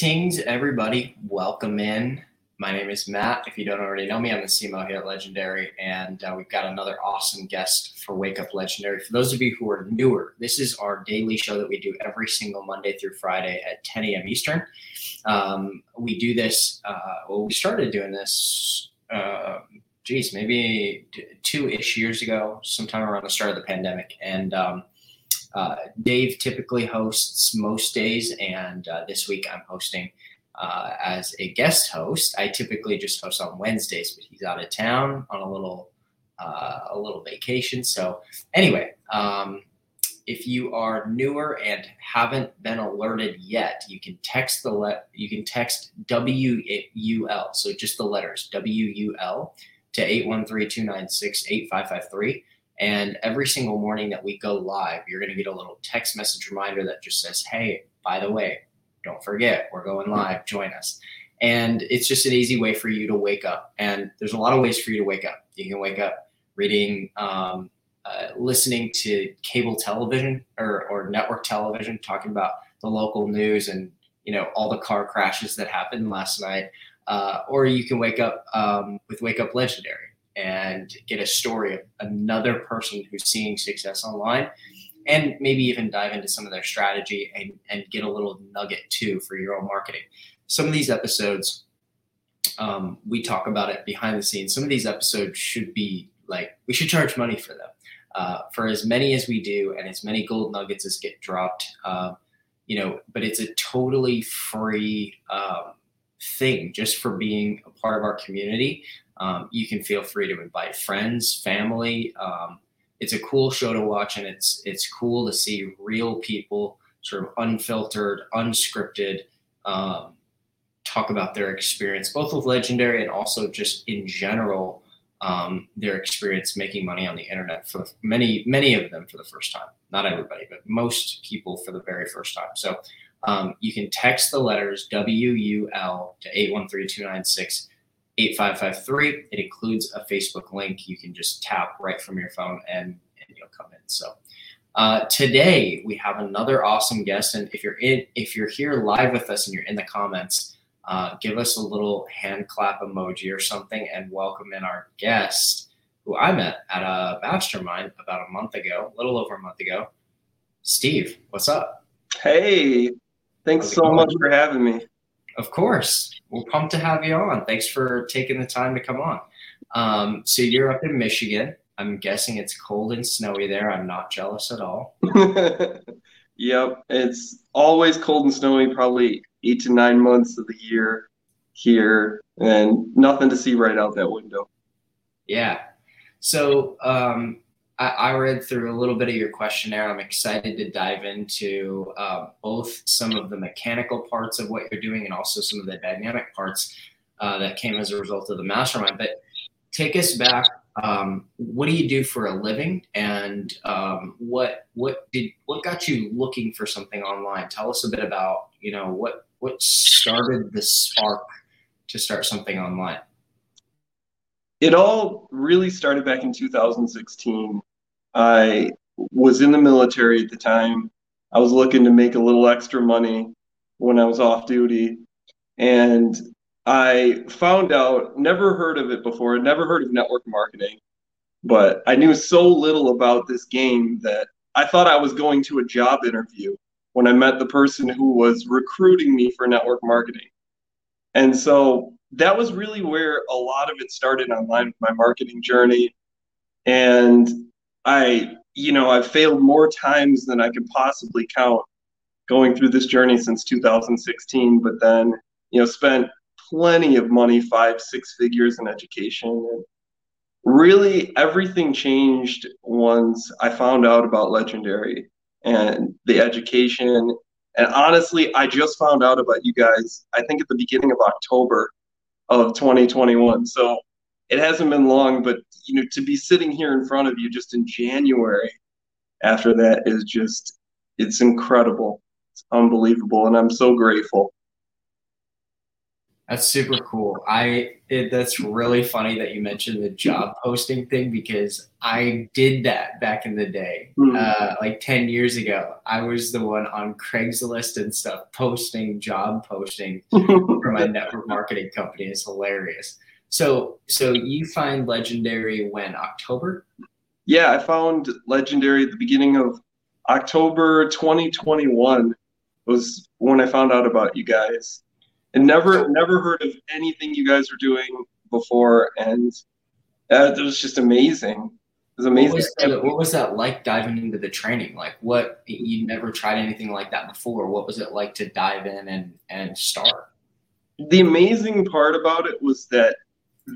Greetings, everybody. Welcome in. My name is Matt. If you don't already know me, I'm the CMO here at Legendary, and uh, we've got another awesome guest for Wake Up Legendary. For those of you who are newer, this is our daily show that we do every single Monday through Friday at 10 a.m. Eastern. Um, we do this, uh, well, we started doing this, uh, geez, maybe two ish years ago, sometime around the start of the pandemic. And um, uh, Dave typically hosts most days, and uh, this week I'm hosting uh, as a guest host. I typically just host on Wednesdays, but he's out of town on a little uh, a little vacation. So anyway, um, if you are newer and haven't been alerted yet, you can text the let you can text WUL, so just the letters WUL to 813-296-8553 and every single morning that we go live, you're going to get a little text message reminder that just says, Hey, by the way, don't forget, we're going live, join us. And it's just an easy way for you to wake up. And there's a lot of ways for you to wake up. You can wake up reading, um, uh, listening to cable television or, or network television, talking about the local news and you know all the car crashes that happened last night. Uh, or you can wake up um, with Wake Up Legendary and get a story of another person who's seeing success online and maybe even dive into some of their strategy and, and get a little nugget too for your own marketing. Some of these episodes, um, we talk about it behind the scenes. Some of these episodes should be like, we should charge money for them. Uh, for as many as we do and as many gold nuggets as get dropped, uh, you know, but it's a totally free um, thing just for being a part of our community um, you can feel free to invite friends, family. Um, it's a cool show to watch, and it's it's cool to see real people, sort of unfiltered, unscripted, um, talk about their experience, both with Legendary and also just in general, um, their experience making money on the internet for many many of them for the first time. Not everybody, but most people for the very first time. So. Um, you can text the letters WUL to 813 296 8553. It includes a Facebook link. You can just tap right from your phone and, and you'll come in. So uh, today we have another awesome guest. And if you're in, if you're here live with us and you're in the comments, uh, give us a little hand clap emoji or something and welcome in our guest who I met at a mastermind about a month ago, a little over a month ago. Steve, what's up? Hey, thanks so much for having me. Of course. We're pumped to have you on. Thanks for taking the time to come on. Um, so you're up in Michigan. I'm guessing it's cold and snowy there. I'm not jealous at all. yep. It's always cold and snowy, probably eight to nine months of the year here, and nothing to see right out that window. Yeah. So um, I, I, read through a little bit of your questionnaire. I'm excited to dive into uh, both some of the mechanical parts of what you're doing and also some of the dynamic parts uh, that came as a result of the mastermind. But take us back. Um, what do you do for a living, and um, what what did what got you looking for something online? Tell us a bit about you know what what started the spark to start something online it all really started back in 2016 I was in the military at the time. I was looking to make a little extra money when I was off duty. And I found out, never heard of it before, never heard of network marketing, but I knew so little about this game that I thought I was going to a job interview when I met the person who was recruiting me for network marketing. And so that was really where a lot of it started online with my marketing journey. And I, you know, I've failed more times than I could possibly count going through this journey since 2016, but then, you know, spent plenty of money, five, six figures in education. And really everything changed once I found out about Legendary and the education. And honestly, I just found out about you guys, I think at the beginning of October of 2021. So it hasn't been long, but you know, to be sitting here in front of you just in January after that is just it's incredible. It's unbelievable and I'm so grateful. That's super cool. I it, that's really funny that you mentioned the job posting thing because I did that back in the day, mm-hmm. uh, like ten years ago. I was the one on Craigslist and stuff posting job posting for my network marketing company. It's hilarious. So so you find Legendary when October? Yeah, I found Legendary at the beginning of October 2021 was when I found out about you guys and never never heard of anything you guys were doing before, and it was just amazing. It was amazing. What was, that, what was, that, like diving into the training? Like, what you never tried anything like that before? What was it like to dive in and and start? The amazing part about it was that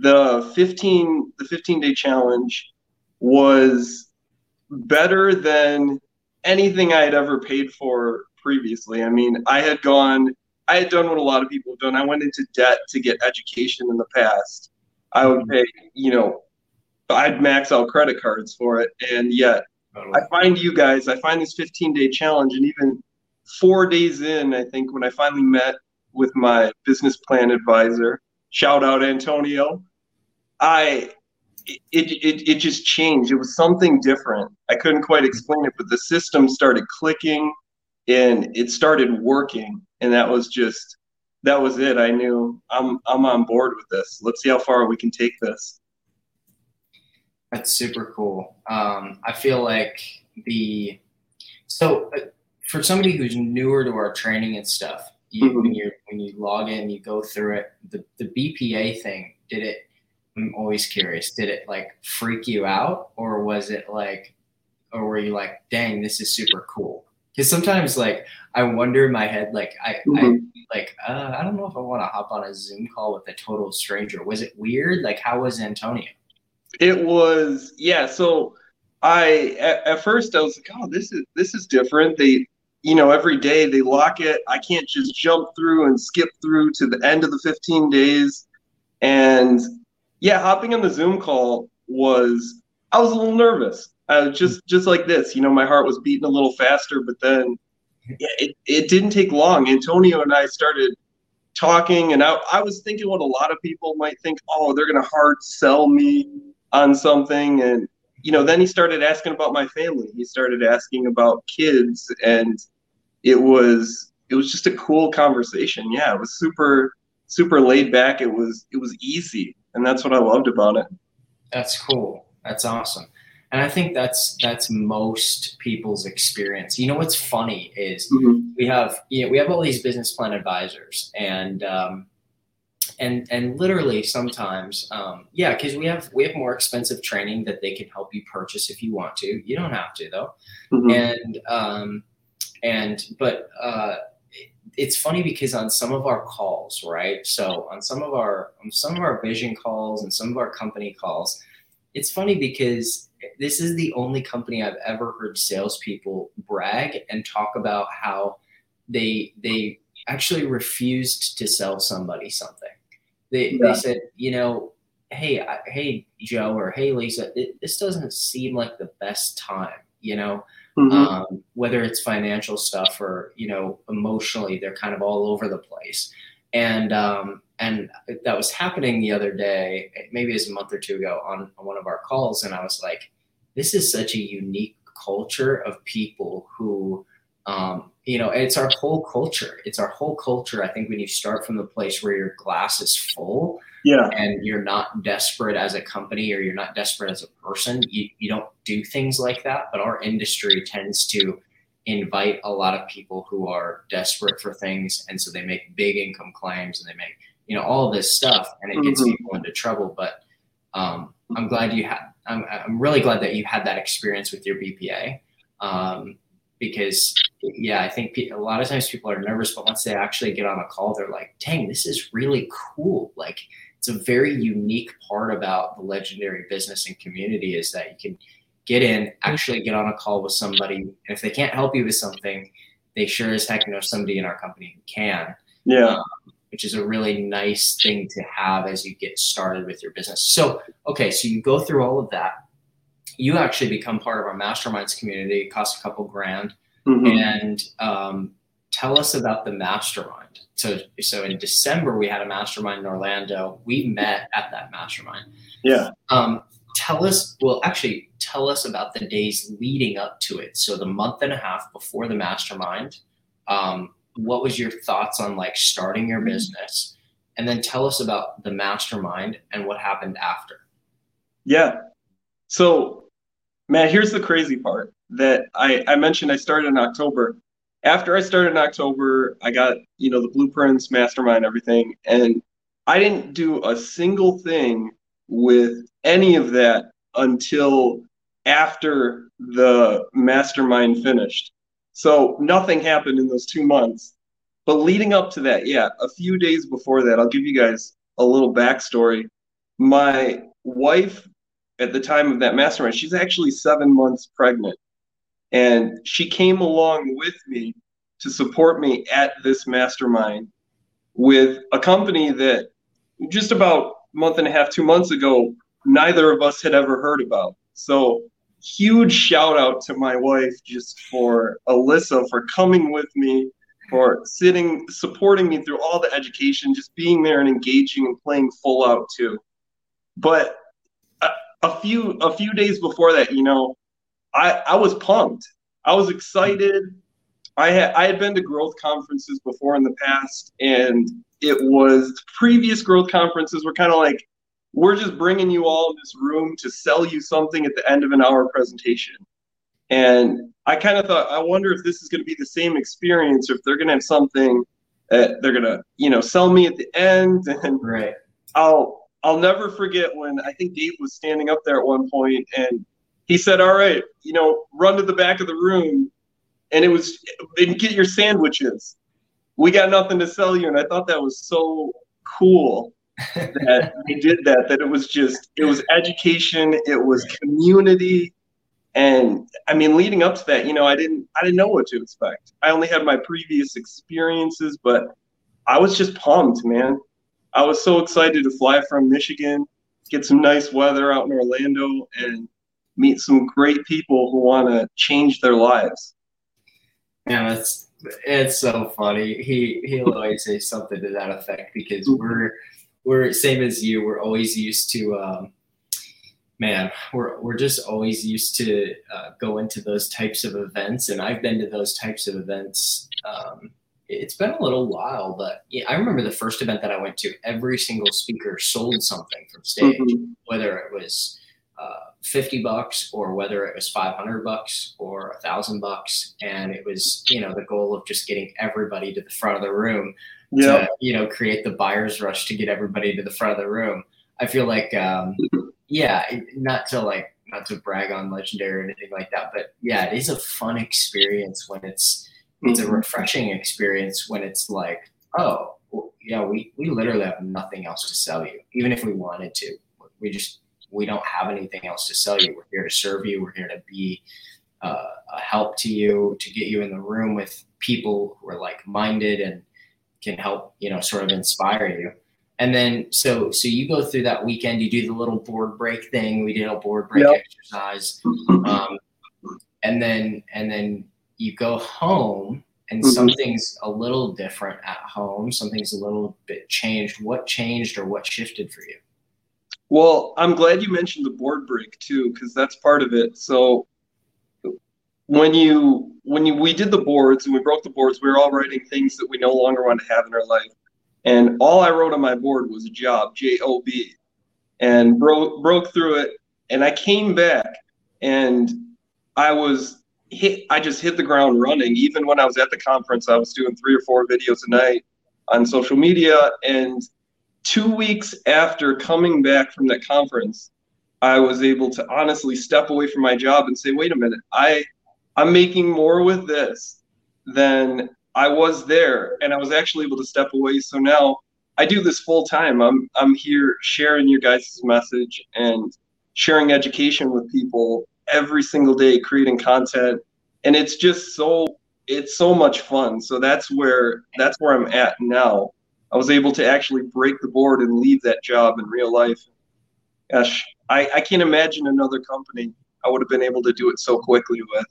the 15 the 15 day challenge was better than anything I had ever paid for previously. I mean, I had gone I had done what a lot of people have done. I went into debt to get education in the past. I would pay, you know, I'd max out credit cards for it. And yet I find you guys, I find this 15 day challenge, and even four days in, I think when I finally met with my business plan advisor, shout out Antonio, I it, it, it just changed. It was something different. I couldn't quite explain it, but the system started clicking and it started working. And that was just that was it. I knew i'm i'm on board with this. Let's see how far we can take this. That's super cool. Um, i feel like the so uh, for somebody who's newer to our training and stuff you, mm-hmm. when you when you log in you go through it the, the bpa thing did it i'm always curious did it like freak you out or was it like or were you like dang this is super cool because sometimes like I wonder in my head like I, mm-hmm. I like uh, I don't know if I want to hop on a Zoom call with a total stranger. Was it weird? Like how was Antonio? It was yeah. So I at, at first I was like, oh, this is this is different. They you know every day they lock it. I can't just jump through and skip through to the end of the 15 days. And yeah, hopping on the Zoom call was I was a little nervous uh, just just like this. You know, my heart was beating a little faster, but then yeah, it, it didn't take long. Antonio and I started talking, and I, I was thinking what a lot of people might think. Oh, they're gonna hard sell me on something, and you know, then he started asking about my family. He started asking about kids, and it was it was just a cool conversation. Yeah, it was super super laid back. It was it was easy, and that's what I loved about it. That's cool. That's awesome and I think that's that's most people's experience. You know what's funny is mm-hmm. we have you know we have all these business plan advisors and um, and and literally sometimes um, yeah because we have we have more expensive training that they can help you purchase if you want to. You don't have to though, mm-hmm. and um, and but uh, it's funny because on some of our calls, right? So on some of our on some of our vision calls and some of our company calls, it's funny because this is the only company I've ever heard salespeople brag and talk about how they they actually refused to sell somebody something. They yeah. they said, you know, hey, I, hey Joe or hey Lisa, it, this doesn't seem like the best time. You know, mm-hmm. um, whether it's financial stuff or you know emotionally, they're kind of all over the place. And um, and that was happening the other day, maybe it was a month or two ago on, on one of our calls, and I was like, this is such a unique culture of people who um, you know it's our whole culture. It's our whole culture i think when you start from the place where your glass is full yeah. and you're not desperate as a company or you're not desperate as a person you, you don't do things like that. But our industry tends to invite a lot of people who are desperate for things. And so they make big income claims and they make you know all this stuff and it gets mm-hmm. people into trouble. But um, i'm glad you had I'm, I'm really glad that you had that experience with your BPA. Um, because yeah, I think a lot of times people are nervous, but once they actually get on a call, they're like, dang, this is really cool. Like it's a very unique part about the legendary business and community is that you can get in, actually get on a call with somebody. And if they can't help you with something, they sure as heck know somebody in our company who can. Yeah. Um, which is a really nice thing to have as you get started with your business. So, okay, so you go through all of that. You actually become part of our masterminds community. It costs a couple grand. Mm-hmm. And um, tell us about the mastermind. So, so in December we had a mastermind in Orlando. We met at that mastermind. Yeah. Um, tell us. Well, actually, tell us about the days leading up to it. So the month and a half before the mastermind. Um, what was your thoughts on like starting your business, and then tell us about the mastermind and what happened after. Yeah. So, Matt, here's the crazy part that I, I mentioned I started in October after I started in October, I got, you know, the blueprints, mastermind, everything. And I didn't do a single thing with any of that until after the mastermind finished. So nothing happened in those two months. But leading up to that, yeah, a few days before that, I'll give you guys a little backstory. My wife, at the time of that mastermind, she's actually seven months pregnant. And she came along with me to support me at this mastermind with a company that just about a month and a half, two months ago, neither of us had ever heard about. So, huge shout out to my wife just for Alyssa for coming with me, for sitting, supporting me through all the education, just being there and engaging and playing full out too. But a, few a few days before that, you know, I, I was pumped. I was excited. I had I had been to growth conferences before in the past, and it was previous growth conferences were kind of like, we're just bringing you all in this room to sell you something at the end of an hour presentation. And I kind of thought, I wonder if this is going to be the same experience, or if they're going to have something that they're going to, you know, sell me at the end. And right. I'll I'll never forget when I think Dave was standing up there at one point and he said, "All right, you know, run to the back of the room, and it was and get your sandwiches. We got nothing to sell you." And I thought that was so cool that they did that. That it was just it was education, it was community, and I mean, leading up to that, you know, I didn't I didn't know what to expect. I only had my previous experiences, but I was just pumped, man. I was so excited to fly from Michigan, get some nice weather out in Orlando, and meet some great people who want to change their lives. Yeah, it's it's so funny. He he'll always say something to that effect because we're we're same as you. We're always used to. Um, man, we're we're just always used to uh, go into those types of events, and I've been to those types of events. Um, it's been a little while, but yeah, I remember the first event that I went to. Every single speaker sold something from stage, mm-hmm. whether it was uh, 50 bucks or whether it was 500 bucks or a thousand bucks. And it was, you know, the goal of just getting everybody to the front of the room to, you know, create the buyer's rush to get everybody to the front of the room. I feel like, um, yeah, not to like, not to brag on legendary or anything like that, but yeah, it is a fun experience when it's, it's a mm-hmm. refreshing experience when it's like, oh, yeah, we, we literally have nothing else to sell you, even if we wanted to. We just we don't have anything else to sell you. We're here to serve you. We're here to be uh, a help to you, to get you in the room with people who are like minded and can help, you know, sort of inspire you. And then, so, so you go through that weekend, you do the little board break thing. We did a board break yep. exercise. Um, and then, and then you go home and mm-hmm. something's a little different at home. Something's a little bit changed. What changed or what shifted for you? Well, I'm glad you mentioned the board break too, because that's part of it. So when you when you, we did the boards and we broke the boards, we were all writing things that we no longer want to have in our life. And all I wrote on my board was a job, J O B, and broke broke through it. And I came back and I was hit. I just hit the ground running. Even when I was at the conference, I was doing three or four videos a night on social media, and two weeks after coming back from that conference, I was able to honestly step away from my job and say, wait a minute, I I'm making more with this than I was there. And I was actually able to step away. So now I do this full time. I'm I'm here sharing your guys' message and sharing education with people every single day, creating content. And it's just so it's so much fun. So that's where that's where I'm at now. I was able to actually break the board and leave that job in real life. Gosh, I, I can't imagine another company I would have been able to do it so quickly with.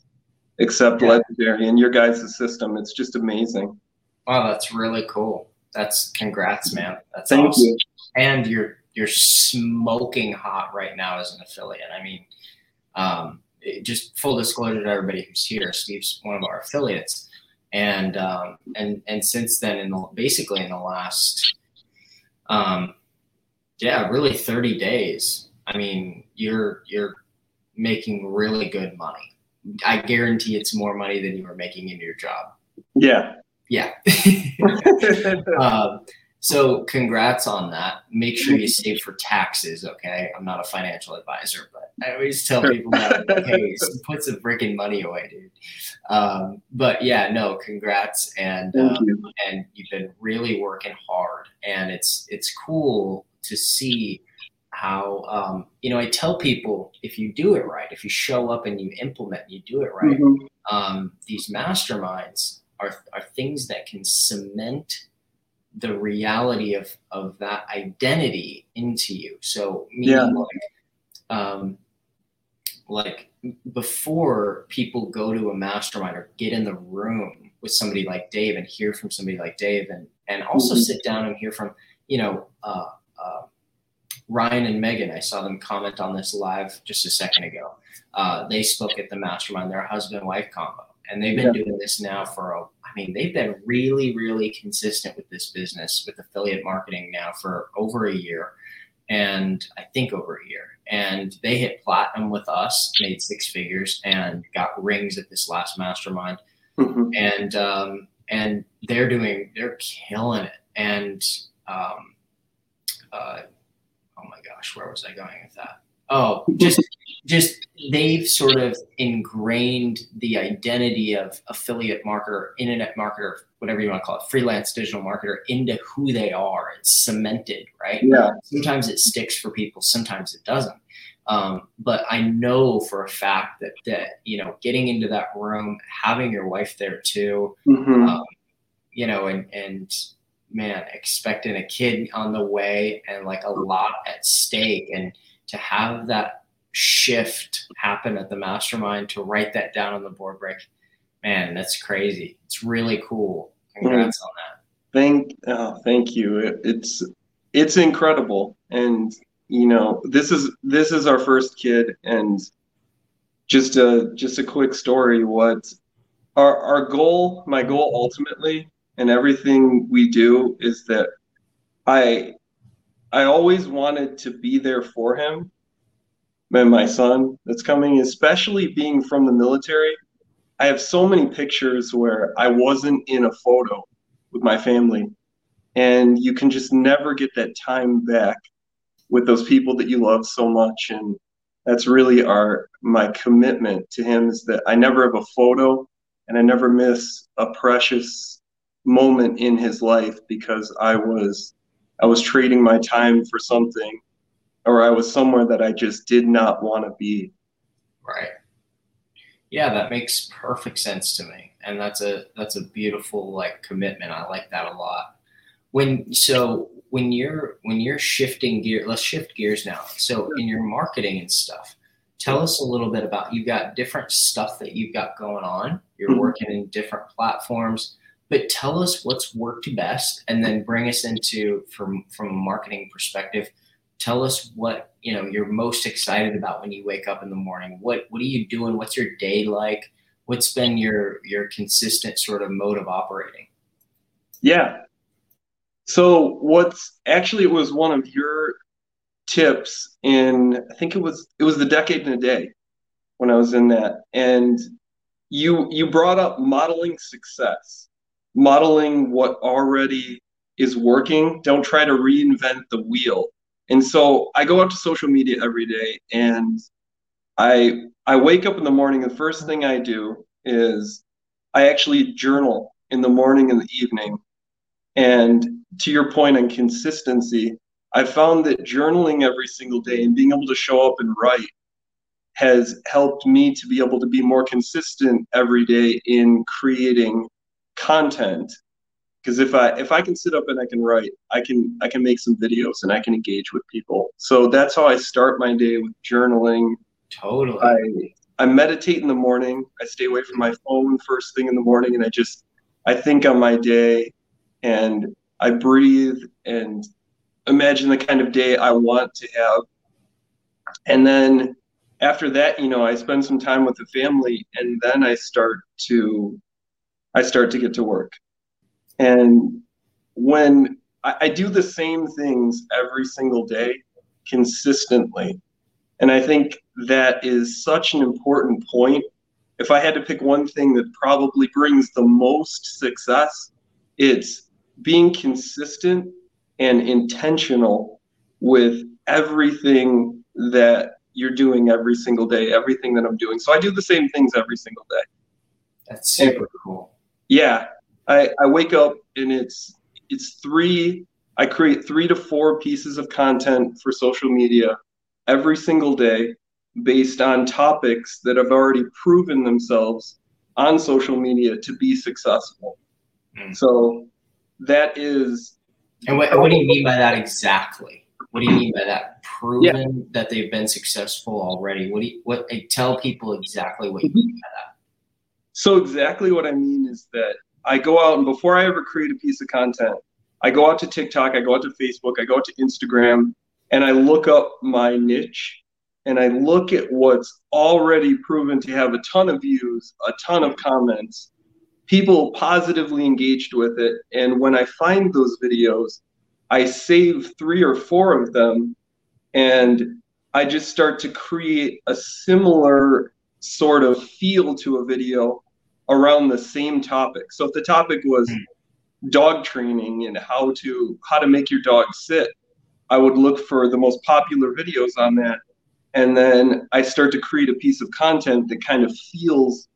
except yeah. legendary and your guys' system. It's just amazing. Wow, that's really cool. That's congrats, man. That's Thank awesome. you. And you're you're smoking hot right now as an affiliate. I mean, um, just full disclosure to everybody who's here, Steve's one of our affiliates, and um, and and since then, in the, basically in the last, um, yeah, really thirty days. I mean, you're you're making really good money. I guarantee it's more money than you were making in your job. Yeah. Yeah. um, so congrats on that. Make sure you save for taxes. Okay. I'm not a financial advisor, but I always tell people that, like, hey, put some freaking money away, dude. Um, but yeah, no, congrats. And, um, you. and you've been really working hard and it's, it's cool to see how, um, you know, I tell people if you do it right, if you show up and you implement, and you do it right, mm-hmm. Um, these masterminds are, are things that can cement the reality of of that identity into you. So meaning yeah. like um like before people go to a mastermind or get in the room with somebody like Dave and hear from somebody like Dave and and also mm-hmm. sit down and hear from you know uh, uh, Ryan and Megan. I saw them comment on this live just a second ago. Uh, they spoke at the mastermind. They're a husband wife combo, and they've been yeah. doing this now for a I mean, they've been really, really consistent with this business with affiliate marketing now for over a year, and I think over a year. And they hit platinum with us, made six figures, and got rings at this last mastermind. Mm-hmm. And um, and they're doing, they're killing it. And um, uh, oh my gosh, where was I going with that? Oh, just just they've sort of ingrained the identity of affiliate marketer, internet marketer, whatever you want to call it, freelance digital marketer into who they are. It's cemented, right? Yeah. Sometimes it sticks for people, sometimes it doesn't. Um, but I know for a fact that that you know, getting into that room, having your wife there too, mm-hmm. um, you know, and and man, expecting a kid on the way and like a lot at stake, and to have that shift happen at the mastermind to write that down on the board break. Man, that's crazy. It's really cool. Congrats mm. on that. Thank, oh, thank you. It, it's it's incredible, and you know this is this is our first kid, and just a just a quick story. What our our goal, my goal ultimately, and everything we do is that I I always wanted to be there for him and my son that's coming, especially being from the military. I have so many pictures where I wasn't in a photo with my family, and you can just never get that time back with those people that you love so much. And that's really our my commitment to him is that I never have a photo and I never miss a precious moment in his life because I was I was trading my time for something or I was somewhere that I just did not want to be. Right. Yeah, that makes perfect sense to me. And that's a that's a beautiful like commitment. I like that a lot. When so when you're when you're shifting gear, let's shift gears now. So in your marketing and stuff, tell us a little bit about you've got different stuff that you've got going on. You're mm-hmm. working in different platforms, but tell us what's worked best and then bring us into from from a marketing perspective tell us what you know you're most excited about when you wake up in the morning. What what are you doing? What's your day like? What's been your your consistent sort of mode of operating? Yeah. So what's actually it was one of your tips in i think it was it was the decade in a day when i was in that. And you you brought up modeling success modeling what already is working don't try to reinvent the wheel and so I go out to social media every day and I I wake up in the morning. The first thing I do is I actually journal in the morning and the evening. And to your point on consistency, I found that journaling every single day and being able to show up and write has helped me to be able to be more consistent every day in creating content because if i if i can sit up and i can write i can i can make some videos and i can engage with people so that's how i start my day with journaling totally i I meditate in the morning. I stay away from my phone first thing in the morning, and I just I think on my day, and I breathe and imagine the kind of day I want to have. And then after that, you know, I spend some time with the family, and then I start to I start to get to work. And when I, I do the same things every single day consistently, and I think that is such an important point. If I had to pick one thing that probably brings the most success, it's being consistent and intentional with everything that you're doing every single day, everything that I'm doing. So I do the same things every single day. That's super cool. Yeah. I, I wake up and it's it's three I create three to four pieces of content for social media every single day based on topics that have already proven themselves on social media to be successful. Mm. So that is. And what, what do you mean by that exactly? What do you mean by that? Proven yeah. that they've been successful already. What do you what? Tell people exactly what you mean by that. So exactly what I mean is that I go out and before I ever create a piece of content, I go out to TikTok, I go out to Facebook, I go out to Instagram, and I look up my niche and I look at what's already proven to have a ton of views, a ton of comments, people positively engaged with it. And when I find those videos, I save three or four of them and I just start to create a similar sort of feel to a video around the same topic. So if the topic was hmm. dog training and how to how to make your dog sit, I would look for the most popular videos on that and then I start to create a piece of content that kind of feels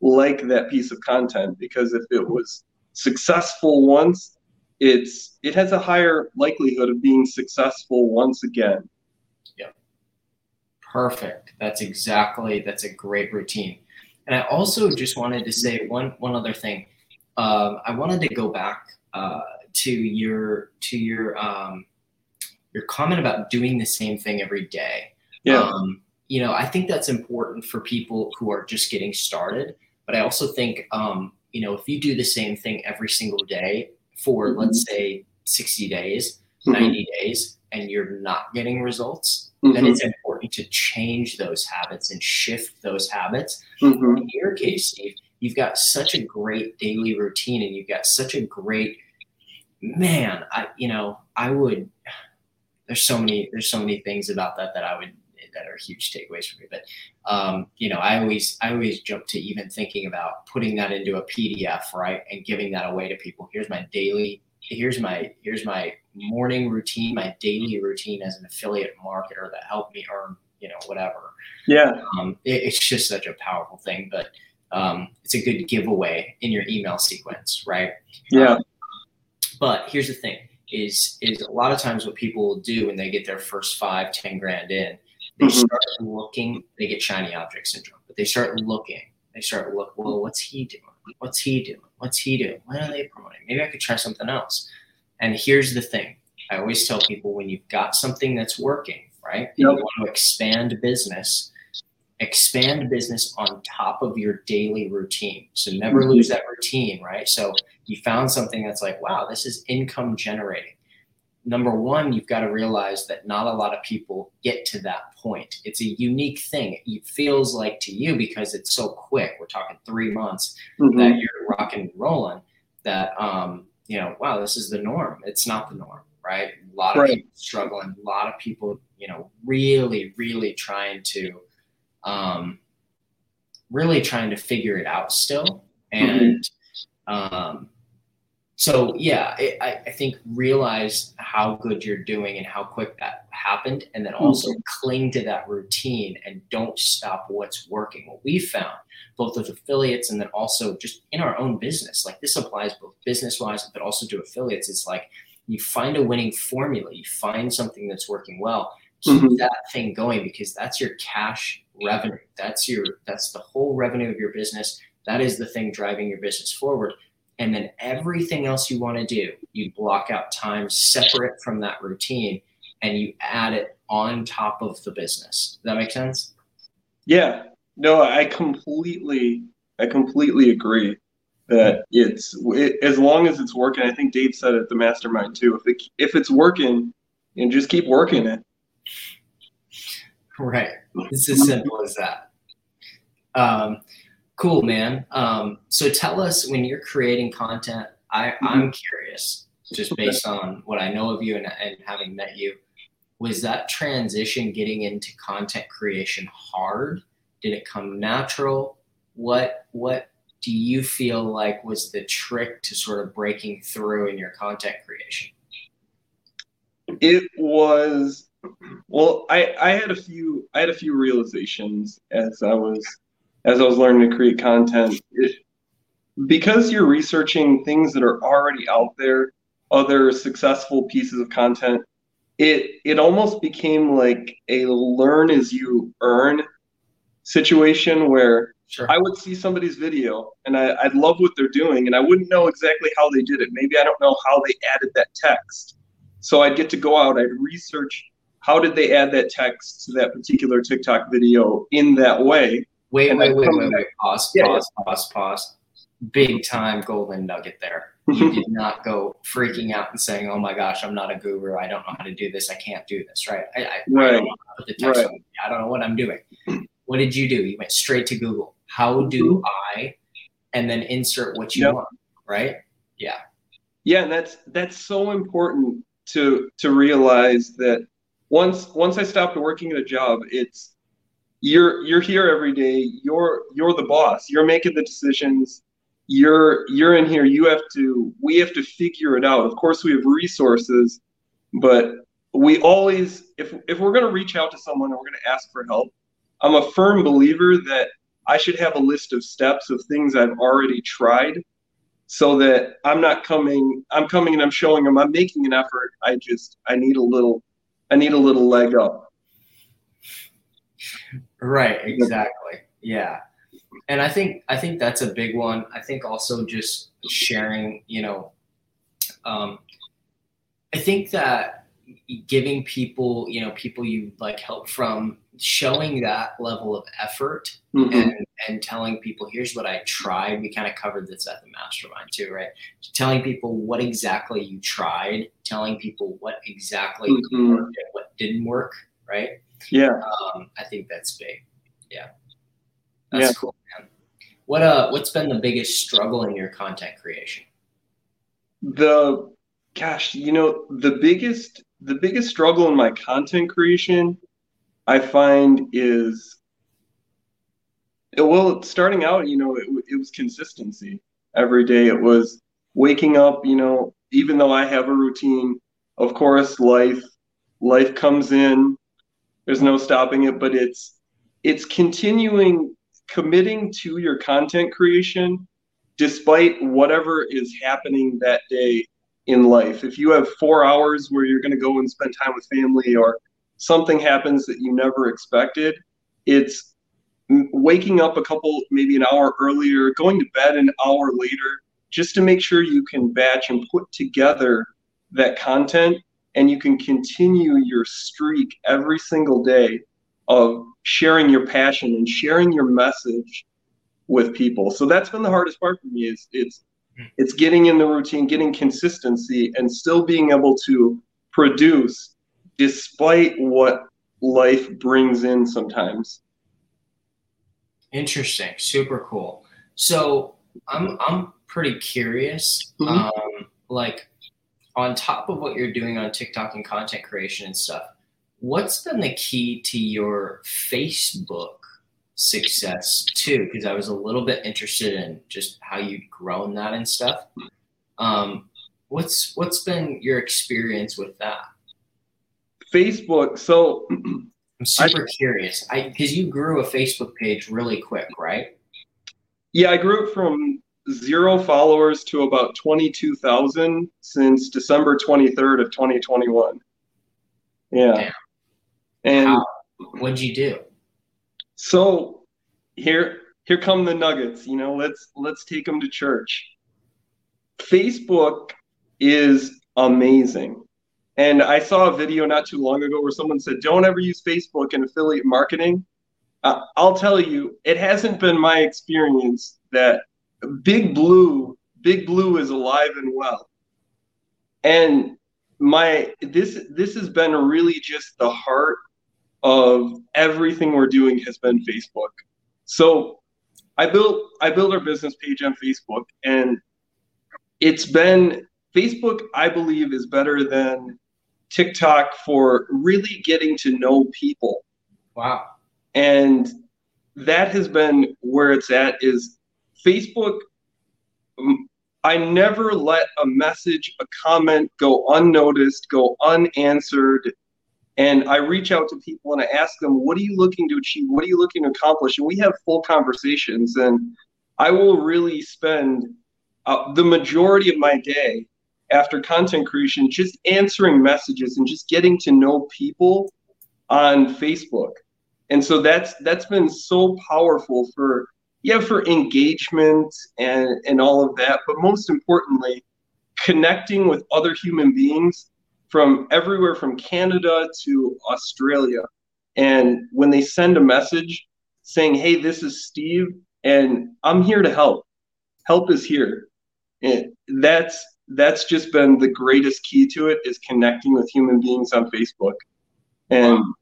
like that piece of content because if it was successful once, it's it has a higher likelihood of being successful once again. Yeah. Perfect. That's exactly that's a great routine. And I also just wanted to say one one other thing. Um, I wanted to go back uh, to your to your um, your comment about doing the same thing every day. Yeah. Um, you know, I think that's important for people who are just getting started. But I also think, um, you know, if you do the same thing every single day for, mm-hmm. let's say, 60 days, mm-hmm. 90 days, and you're not getting results, mm-hmm. then it's to change those habits and shift those habits. Mm-hmm. In your case, Steve, you've got such a great daily routine and you've got such a great man i you know i would there's so many there's so many things about that that i would that are huge takeaways for me. But um, you know, I always I always jump to even thinking about putting that into a PDF, right, and giving that away to people. Here's my daily. Here's my here's my morning routine, my daily routine as an affiliate marketer that helped me earn you know whatever. Yeah, um, it, it's just such a powerful thing, but um, it's a good giveaway in your email sequence, right? Yeah. Um, but here's the thing: is is a lot of times what people will do when they get their first five, ten grand in they mm-hmm. start looking, they get shiny object syndrome, but they start looking. They start look, well, what's he doing? What's he doing? What's he doing? What are they promoting? Maybe I could try something else. And here's the thing. I always tell people when you've got something that's working, right? Yep. You want to expand business, expand business on top of your daily routine. So never mm-hmm. lose that routine, right? So you found something that's like, wow, this is income generating number one, you've got to realize that not a lot of people get to that point. It's a unique thing. It feels like to you because it's so quick. We're talking three months mm-hmm. that you're rocking and rolling. That um, you know, wow, this is the norm. It's not the norm, right? A lot of right. people struggling. A lot of people, you know, really, really trying to, um, really trying to figure it out still, and mm-hmm. um so yeah, it, I, I think realize how good you're doing and how quick that happened, and then also mm-hmm. cling to that routine and don't stop what's working. What we found, both with affiliates and then also just in our own business, like this applies both business wise, but also to affiliates. It's like you find a winning formula, you find something that's working well, keep mm-hmm. that thing going because that's your cash revenue. That's your that's the whole revenue of your business. That is the thing driving your business forward and then everything else you want to do, you block out time separate from that routine and you add it on top of the business. Does that make sense? Yeah. no, I completely, I completely agree that it's it, as long as it's working. I think Dave said it at the mastermind too. If it if it's working, and just keep working it. Right. It's as simple as that. Um, cool, man. Um, so tell us when you're creating content. I, I'm curious, just based on what I know of you and, and having met you. Was that transition getting into content creation hard? Did it come natural? What what do you feel like was the trick to sort of breaking through in your content creation? It was well, I, I had a few I had a few realizations as I was as I was learning to create content. It, because you're researching things that are already out there, other successful pieces of content, it it almost became like a learn as you earn situation where sure. I would see somebody's video and I, I'd love what they're doing and I wouldn't know exactly how they did it. Maybe I don't know how they added that text. So I'd get to go out, I'd research how did they add that text to that particular TikTok video in that way. Wait, wait, wait, wait, wait, pause, pause, pause, pause. Big time golden nugget there. You did not go freaking out and saying, "Oh my gosh, I'm not a guru. I don't know how to do this. I can't do this." Right? I, I, right. I don't know how to put the text right. on. I don't know what I'm doing. What did you do? You went straight to Google. How do mm-hmm. I? And then insert what you yep. want. Right? Yeah. Yeah, and that's that's so important to to realize that once once I stopped working at a job, it's you're you're here every day. You're you're the boss. You're making the decisions. You're you're in here. You have to. We have to figure it out. Of course, we have resources, but we always if if we're going to reach out to someone and we're going to ask for help, I'm a firm believer that I should have a list of steps of things I've already tried so that I'm not coming I'm coming and I'm showing them I'm making an effort. I just I need a little I need a little leg up. Right, exactly. Yeah. And I think I think that's a big one. I think also just sharing, you know, um, I think that giving people, you know, people you like help from showing that level of effort mm-hmm. and, and telling people, here's what I tried. We kind of covered this at the mastermind too, right? Telling people what exactly you tried, telling people what exactly mm-hmm. worked and what didn't work, right? Yeah. Um, I think that's big. Yeah. That's yeah. cool, man. What uh what's been the biggest struggle in your content creation? The gosh, you know, the biggest the biggest struggle in my content creation I find is well, starting out, you know, it, it was consistency. Every day it was waking up, you know, even though I have a routine, of course, life life comes in. There's no stopping it, but it's it's continuing committing to your content creation despite whatever is happening that day in life. If you have 4 hours where you're going to go and spend time with family or something happens that you never expected, it's waking up a couple, maybe an hour earlier, going to bed an hour later, just to make sure you can batch and put together that content and you can continue your streak every single day of sharing your passion and sharing your message with people. So that's been the hardest part for me is it's it's getting in the routine, getting consistency and still being able to produce despite what life brings in sometimes. Interesting. Super cool. So I'm I'm pretty curious. Mm-hmm. Um, like on top of what you're doing on TikTok and content creation and stuff, what's been the key to your Facebook success too? Because I was a little bit interested in just how you'd grown that and stuff. Um, what's what's been your experience with that? Facebook. So I'm super I, curious. I because you grew a Facebook page really quick, right? Yeah, I grew it from zero followers to about 22,000 since December 23rd of 2021. Yeah. Damn. And How, what'd you do? So here here come the nuggets, you know, let's let's take them to church. Facebook is amazing. And I saw a video not too long ago where someone said, don't ever use Facebook in affiliate marketing uh, I'll tell you, it hasn't been my experience that Big Blue, Big Blue is alive and well. And my this this has been really just the heart of everything we're doing has been Facebook. So I built I built our business page on Facebook and it's been Facebook I believe is better than TikTok for really getting to know people. Wow. And that has been where it's at is Facebook I never let a message, a comment go unnoticed, go unanswered. And I reach out to people and I ask them, what are you looking to achieve? What are you looking to accomplish? And we have full conversations. And I will really spend uh, the majority of my day after content creation just answering messages and just getting to know people on Facebook. And so that's that's been so powerful for yeah for engagement and and all of that, but most importantly, connecting with other human beings from everywhere from Canada to Australia. And when they send a message saying, "Hey, this is Steve and I'm here to help. Help is here." And that's that's just been the greatest key to it is connecting with human beings on Facebook. And wow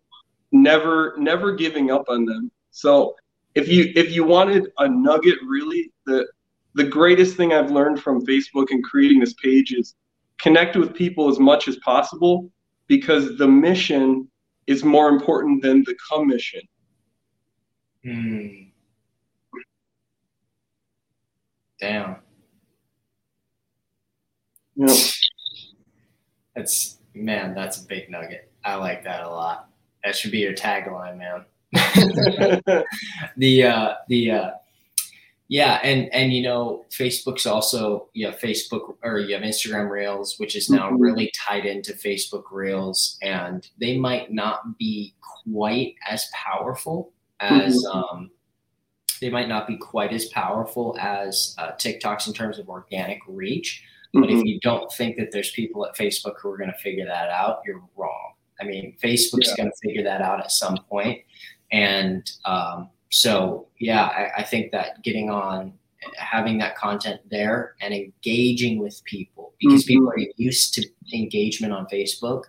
never never giving up on them. So if you if you wanted a nugget really the the greatest thing I've learned from Facebook and creating this page is connect with people as much as possible because the mission is more important than the commission. Hmm. Damn. Yep. That's man, that's a big nugget. I like that a lot. That should be your tagline, man. The uh, the uh, yeah, and and you know, Facebook's also you have Facebook or you have Instagram Reels, which is now mm-hmm. really tied into Facebook Reels, and they might not be quite as powerful as mm-hmm. um, they might not be quite as powerful as uh, TikToks in terms of organic reach. But mm-hmm. if you don't think that there's people at Facebook who are going to figure that out, you're wrong. I mean, Facebook's yeah. going to figure that out at some point. And um, so, yeah, I, I, think that getting on, having that content there and engaging with people because mm-hmm. people are used to engagement on Facebook,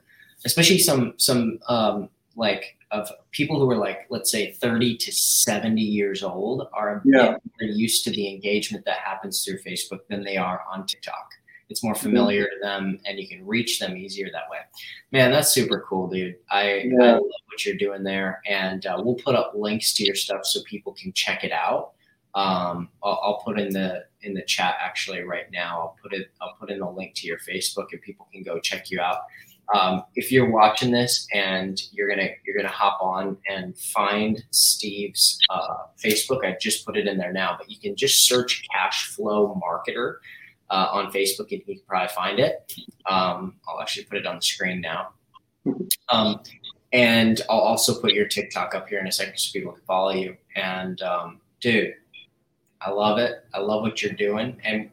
especially some, some, um, like of people who are like, let's say 30 to 70 years old are yeah. used to the engagement that happens through Facebook than they are on TikTok it's more familiar to them and you can reach them easier that way. Man that's super cool dude. I, yeah. I love what you're doing there and uh, we'll put up links to your stuff so people can check it out. Um, I'll, I'll, put in the in the chat actually right now. I'll put it i'll put in the link to your facebook and people can go check you out. Um, if you're watching this and you're gonna you're gonna hop on and find Steve's uh, Facebook, I just put it in there now, but you can just search Cash Flow Marketer uh, on Facebook, and you can probably find it. Um, I'll actually put it on the screen now. Um, and I'll also put your TikTok up here in a second so people can follow you. And um, dude, I love it. I love what you're doing. And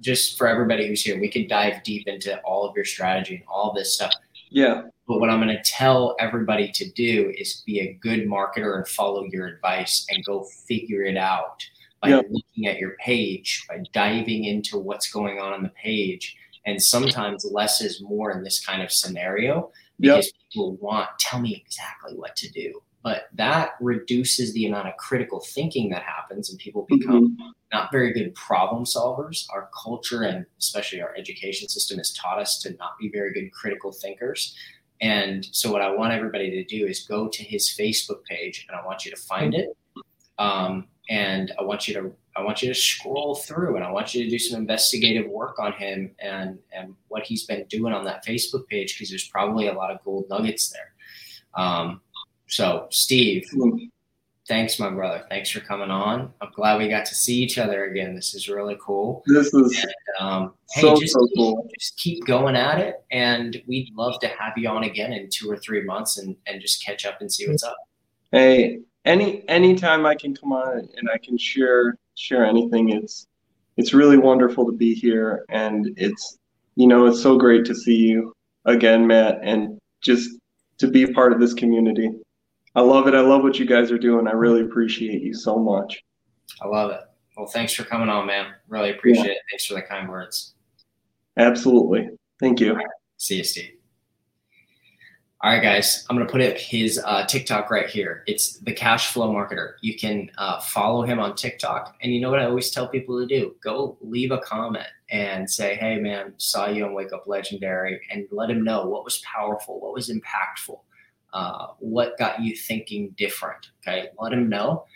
just for everybody who's here, we could dive deep into all of your strategy and all this stuff. Yeah. But what I'm going to tell everybody to do is be a good marketer and follow your advice and go figure it out by yep. looking at your page, by diving into what's going on on the page. And sometimes less is more in this kind of scenario because yep. people want, tell me exactly what to do. But that reduces the amount of critical thinking that happens, and people become mm-hmm. not very good problem solvers. Our culture and especially our education system has taught us to not be very good critical thinkers. And so, what I want everybody to do is go to his Facebook page, and I want you to find mm-hmm. it. Um, and I want you to I want you to scroll through and I want you to do some investigative work on him and and what he's been doing on that Facebook page because there's probably a lot of gold nuggets there. Um, so Steve, thanks, my brother. Thanks for coming on. I'm glad we got to see each other again. This is really cool. This is and, um, so, hey, just, so cool. Just keep going at it, and we'd love to have you on again in two or three months and and just catch up and see what's up. Hey, any anytime I can come on and I can share share anything, it's it's really wonderful to be here, and it's you know it's so great to see you again, Matt, and just to be part of this community. I love it. I love what you guys are doing. I really appreciate you so much. I love it. Well, thanks for coming on, man. Really appreciate yeah. it. Thanks for the kind words. Absolutely. Thank you. See you, Steve. All right, guys, I'm going to put up his uh, TikTok right here. It's the Cash Flow Marketer. You can uh, follow him on TikTok. And you know what I always tell people to do? Go leave a comment and say, hey, man, saw you on Wake Up Legendary, and let him know what was powerful, what was impactful, uh, what got you thinking different. Okay, let him know.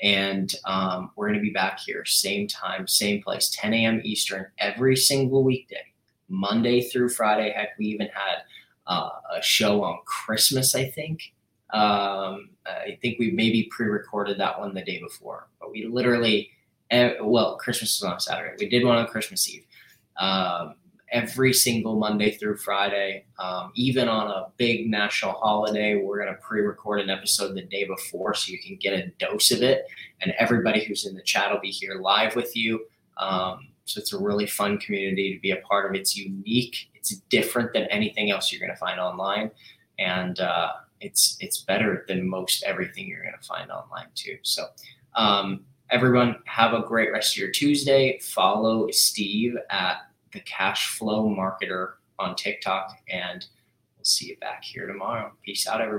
And um, we're going to be back here, same time, same place, 10 a.m. Eastern, every single weekday, Monday through Friday. Heck, we even had uh, a show on Christmas, I think. Um, I think we maybe pre-recorded that one the day before, but we literally, eh, well, Christmas was on Saturday. We did one on Christmas Eve. Um, every single Monday through Friday, um, even on a big national holiday, we're going to pre-record an episode the day before so you can get a dose of it. And everybody who's in the chat will be here live with you. Um, so it's a really fun community to be a part of. It's unique. It's different than anything else you're going to find online, and uh, it's it's better than most everything you're going to find online too. So. Um, everyone, have a great rest of your Tuesday. Follow Steve at the Cash Flow Marketer on TikTok, and we'll see you back here tomorrow. Peace out, everybody.